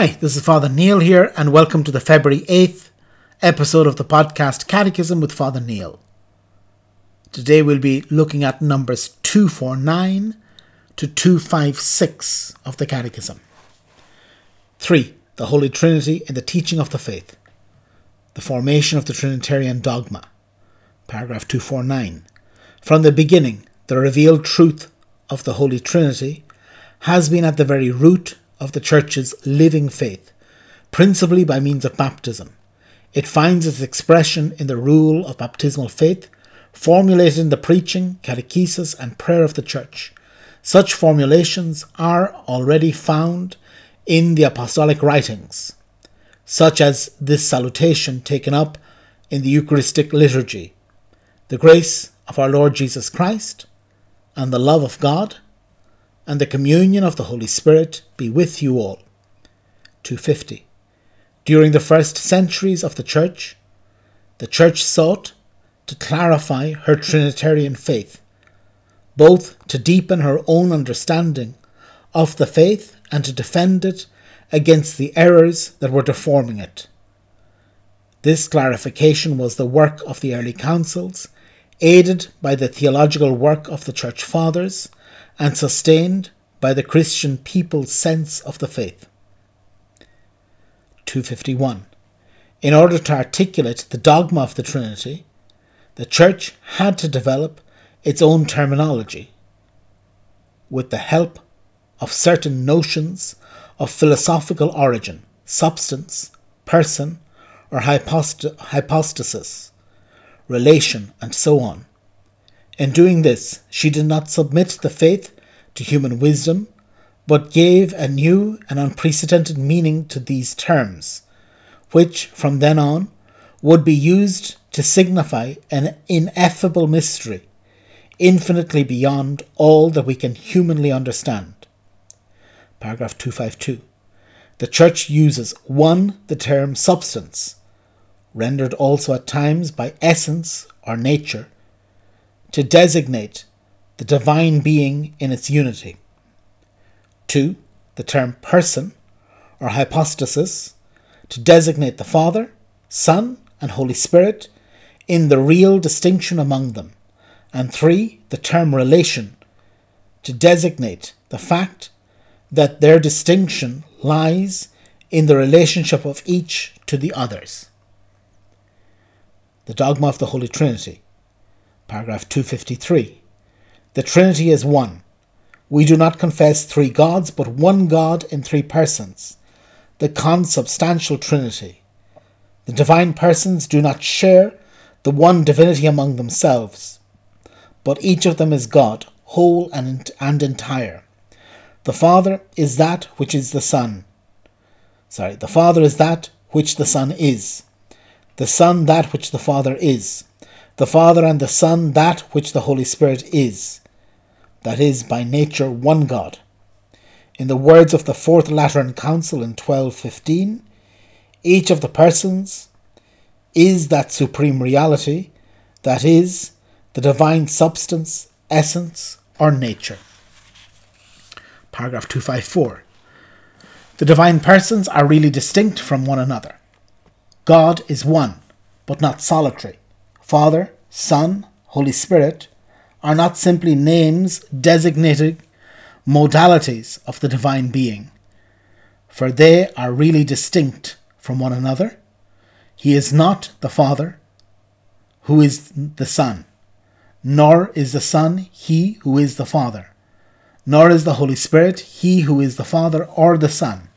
Hi, this is Father Neil here, and welcome to the February 8th episode of the podcast Catechism with Father Neil. Today we'll be looking at numbers 249 to 256 of the Catechism. 3. The Holy Trinity in the teaching of the faith. The formation of the Trinitarian dogma. Paragraph 249. From the beginning, the revealed truth of the Holy Trinity has been at the very root of the Church's living faith, principally by means of baptism. It finds its expression in the rule of baptismal faith, formulated in the preaching, catechesis, and prayer of the Church. Such formulations are already found in the apostolic writings, such as this salutation taken up in the Eucharistic liturgy The grace of our Lord Jesus Christ, and the love of God, and the communion of the Holy Spirit be with you all. 250. During the first centuries of the Church, the Church sought to clarify her Trinitarian faith, both to deepen her own understanding of the faith and to defend it against the errors that were deforming it. This clarification was the work of the early councils, aided by the theological work of the Church Fathers and sustained by the Christian people's sense of the faith. 251. In order to articulate the dogma of the Trinity, the Church had to develop its own terminology with the help of certain notions of philosophical origin, substance, person, or hypost- hypostasis, relation, and so on. In doing this, she did not submit the faith to human wisdom, but gave a new and unprecedented meaning to these terms, which from then on would be used to signify an ineffable mystery, infinitely beyond all that we can humanly understand. Paragraph 252. The Church uses 1. the term substance, rendered also at times by essence or nature to designate the divine being in its unity. 2. The term person or hypostasis to designate the Father, Son, and Holy Spirit in the real distinction among them. And 3. The term relation to designate the fact that their distinction lies in the relationship of each to the others. The Dogma of the Holy Trinity Paragraph 253. The Trinity is one. We do not confess three gods, but one God in three persons, the consubstantial Trinity. The divine persons do not share the one divinity among themselves, but each of them is God, whole and, and entire. The Father is that which is the Son. Sorry, the Father is that which the Son is. The Son that which the Father is the Father and the Son that which the Holy Spirit is, that is, by nature, one God. In the words of the Fourth Lateran Council in 1215, each of the persons is that supreme reality, that is, the divine substance, essence, or nature. Paragraph 254. The divine persons are really distinct from one another. God is one, but not solitary. Father, Son, Holy Spirit are not simply names designating modalities of the divine being, for they are really distinct from one another. He is not the Father, who is the Son, nor is the Son he who is the Father, nor is the Holy Spirit he who is the Father or the Son.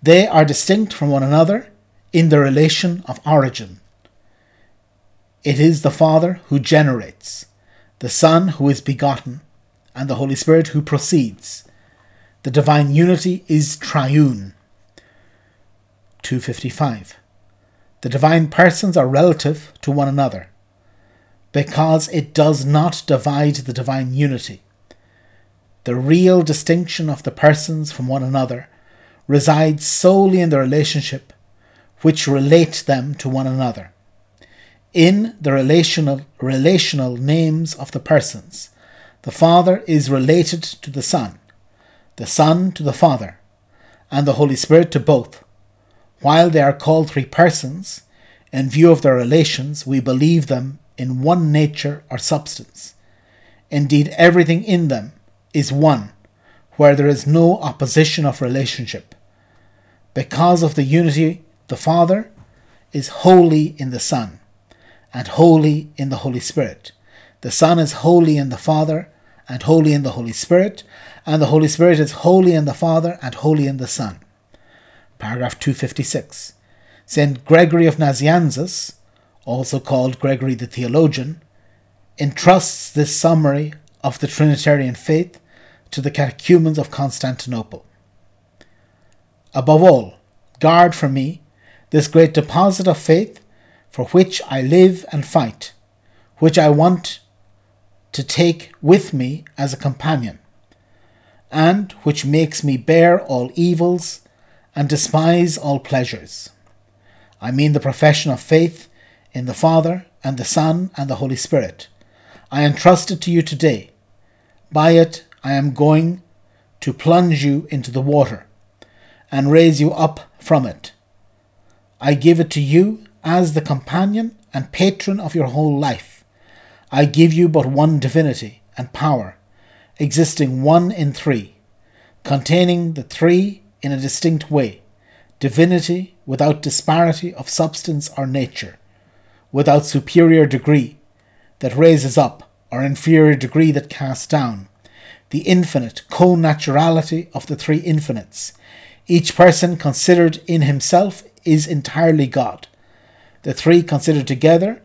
They are distinct from one another in the relation of origin it is the Father who generates, the Son who is begotten, and the Holy Spirit who proceeds. The divine unity is triune. 255. The divine persons are relative to one another because it does not divide the divine unity. The real distinction of the persons from one another resides solely in the relationship which relate them to one another in the relational relational names of the persons. The Father is related to the Son, the Son to the Father, and the Holy Spirit to both. While they are called three persons, in view of their relations, we believe them in one nature or substance. Indeed, everything in them is one, where there is no opposition of relationship. Because of the unity, the Father is holy in the Son, and holy in the Holy Spirit. The Son is holy in the Father, and holy in the Holy Spirit, and the Holy Spirit is holy in the Father, and holy in the Son. Paragraph 256. St. Gregory of Nazianzus, also called Gregory the Theologian, entrusts this summary of the Trinitarian faith to the catechumens of Constantinople. Above all, guard for me this great deposit of faith for which I live and fight, which I want to take with me as a companion, and which makes me bear all evils and despise all pleasures. I mean the profession of faith in the Father and the Son and the Holy Spirit. I entrust it to you today. By it I am going to plunge you into the water and raise you up from it. I give it to you as the companion and patron of your whole life. I give you but one divinity and power, existing one in three, containing the three in a distinct way divinity without disparity of substance or nature, without superior degree that raises up or inferior degree that casts down, the infinite co naturality of the three infinites. Each person considered in himself is entirely God. The three considered together,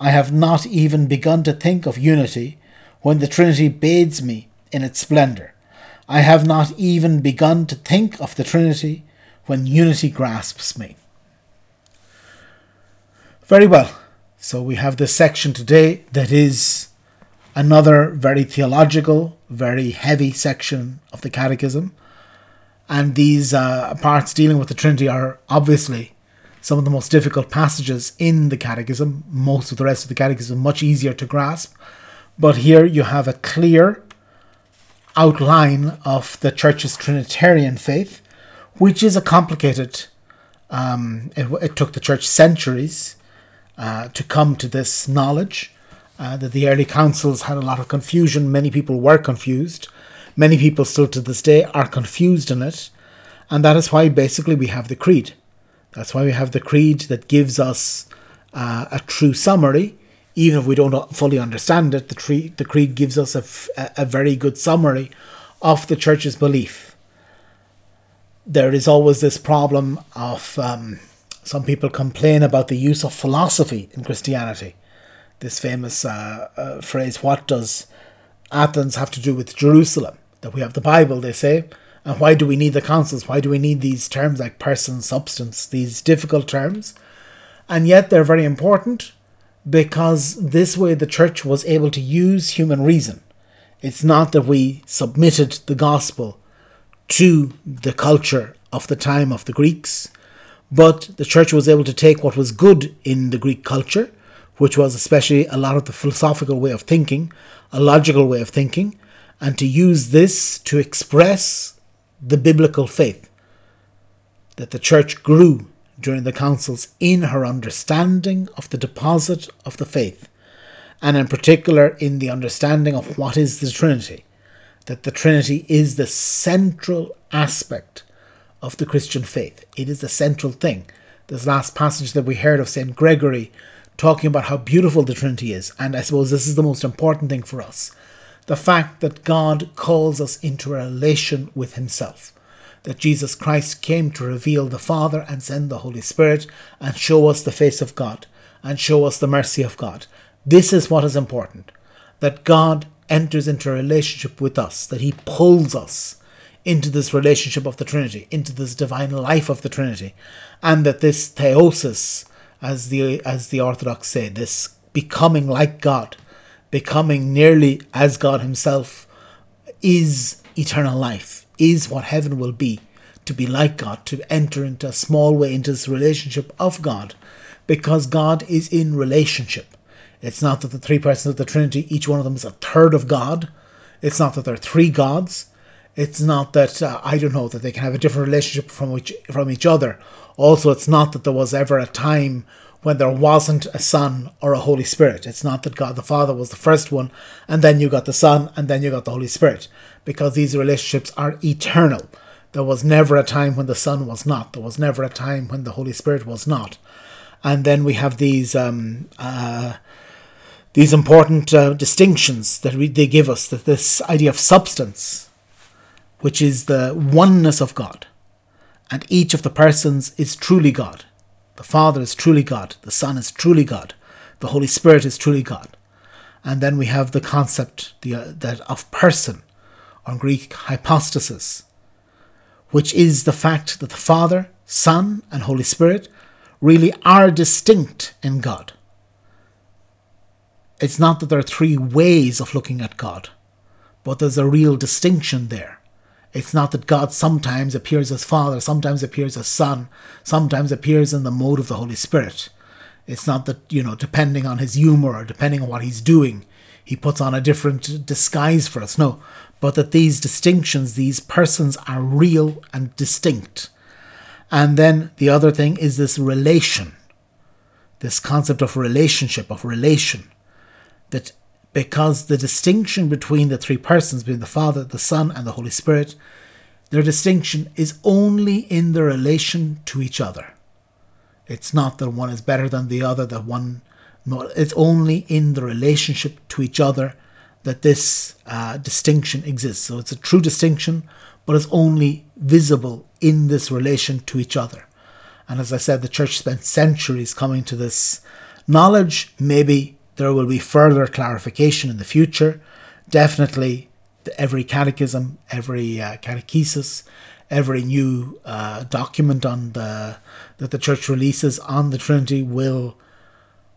I have not even begun to think of unity when the Trinity bathes me in its splendour. I have not even begun to think of the Trinity when unity grasps me. Very well. So we have this section today that is another very theological, very heavy section of the Catechism. And these uh, parts dealing with the Trinity are obviously some of the most difficult passages in the Catechism. Most of the rest of the Catechism much easier to grasp. But here you have a clear outline of the Church's Trinitarian faith which is a complicated. Um, it, it, took the church centuries uh, to come to this knowledge. Uh, that the early councils had a lot of confusion. Many people were confused. Many people still to this day are confused in it. And that is why basically we have the creed. That's why we have the creed that gives us uh, a true summary. Even if we don't fully understand it, the, the creed gives us a very good summary of the church's belief there is always this problem of um, some people complain about the use of philosophy in Christianity. This famous uh, uh, phrase, what does Athens have to do with Jerusalem? That we have the Bible, they say. And why do we need the councils? Why do we need these terms like person, substance, these difficult terms? And yet they're very important because this way the church was able to use human reason. It's not that we submitted the gospel to the culture of the time of the Greeks, but the church was able to take what was good in the Greek culture, which was especially a lot of the philosophical way of thinking, a logical way of thinking, and to use this to express the biblical faith. That the church grew during the councils in her understanding of the deposit of the faith, and in particular in the understanding of what is the Trinity that the Trinity is the central aspect of the Christian faith. It is the central thing. This last passage that we heard of St. Gregory talking about how beautiful the Trinity is, and I suppose this is the most important thing for us the fact that God calls us into a relation with Himself. That Jesus Christ came to reveal the Father and send the Holy Spirit and show us the face of God and show us the mercy of God. This is what is important. That God enters into a relationship with us, that he pulls us into this relationship of the Trinity, into this divine life of the Trinity, and that this theosis, as the as the Orthodox say, this becoming like God, becoming nearly as God Himself, is eternal life, is what heaven will be, to be like God, to enter into a small way into this relationship of God, because God is in relationship. It's not that the three persons of the Trinity, each one of them is a third of God. It's not that there are three gods. It's not that uh, I don't know that they can have a different relationship from from each other. Also, it's not that there was ever a time when there wasn't a Son or a Holy Spirit. It's not that God the Father was the first one, and then you got the Son, and then you got the Holy Spirit, because these relationships are eternal. There was never a time when the Son was not. There was never a time when the Holy Spirit was not. And then we have these um, uh, these important uh, distinctions that we, they give us. That this idea of substance, which is the oneness of God, and each of the persons is truly God. The Father is truly God. The Son is truly God. The Holy Spirit is truly God. And then we have the concept the, uh, that of person, or Greek hypostasis, which is the fact that the Father, Son, and Holy Spirit really are distinct in God. It's not that there are three ways of looking at God, but there's a real distinction there. It's not that God sometimes appears as Father, sometimes appears as Son, sometimes appears in the mode of the Holy Spirit. It's not that, you know, depending on his humor or depending on what he's doing, he puts on a different disguise for us. No, but that these distinctions, these persons are real and distinct. And then the other thing is this relation, this concept of relationship, of relation, that because the distinction between the three persons, between the Father, the Son, and the Holy Spirit, their distinction is only in the relation to each other. It's not that one is better than the other, that one, no, it's only in the relationship to each other that this uh, distinction exists. So it's a true distinction, but it's only visible in this relation to each other. And as I said, the church spent centuries coming to this knowledge. Maybe there will be further clarification in the future. Definitely, every catechism, every uh, catechesis, every new uh, document on the that the church releases on the Trinity will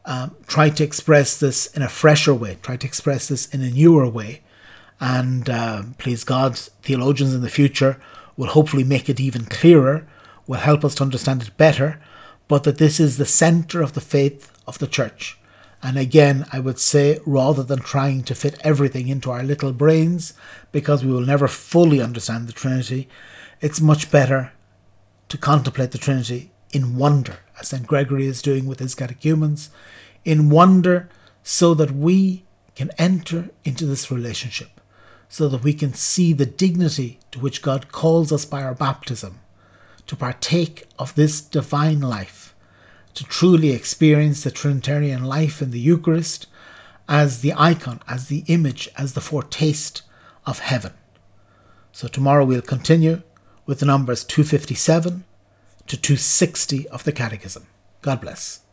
um, try to express this in a fresher way, try to express this in a newer way, and uh, please God, theologians in the future will hopefully make it even clearer, will help us to understand it better, but that this is the center of the faith of the church. And again, I would say rather than trying to fit everything into our little brains, because we will never fully understand the Trinity, it's much better to contemplate the Trinity in wonder, as St. Gregory is doing with his catechumens, in wonder so that we can enter into this relationship, so that we can see the dignity to which God calls us by our baptism, to partake of this divine life to truly experience the Trinitarian life in the Eucharist as the icon, as the image, as the foretaste of heaven. So tomorrow we'll continue with the numbers 257 to 260 of the Catechism. God bless.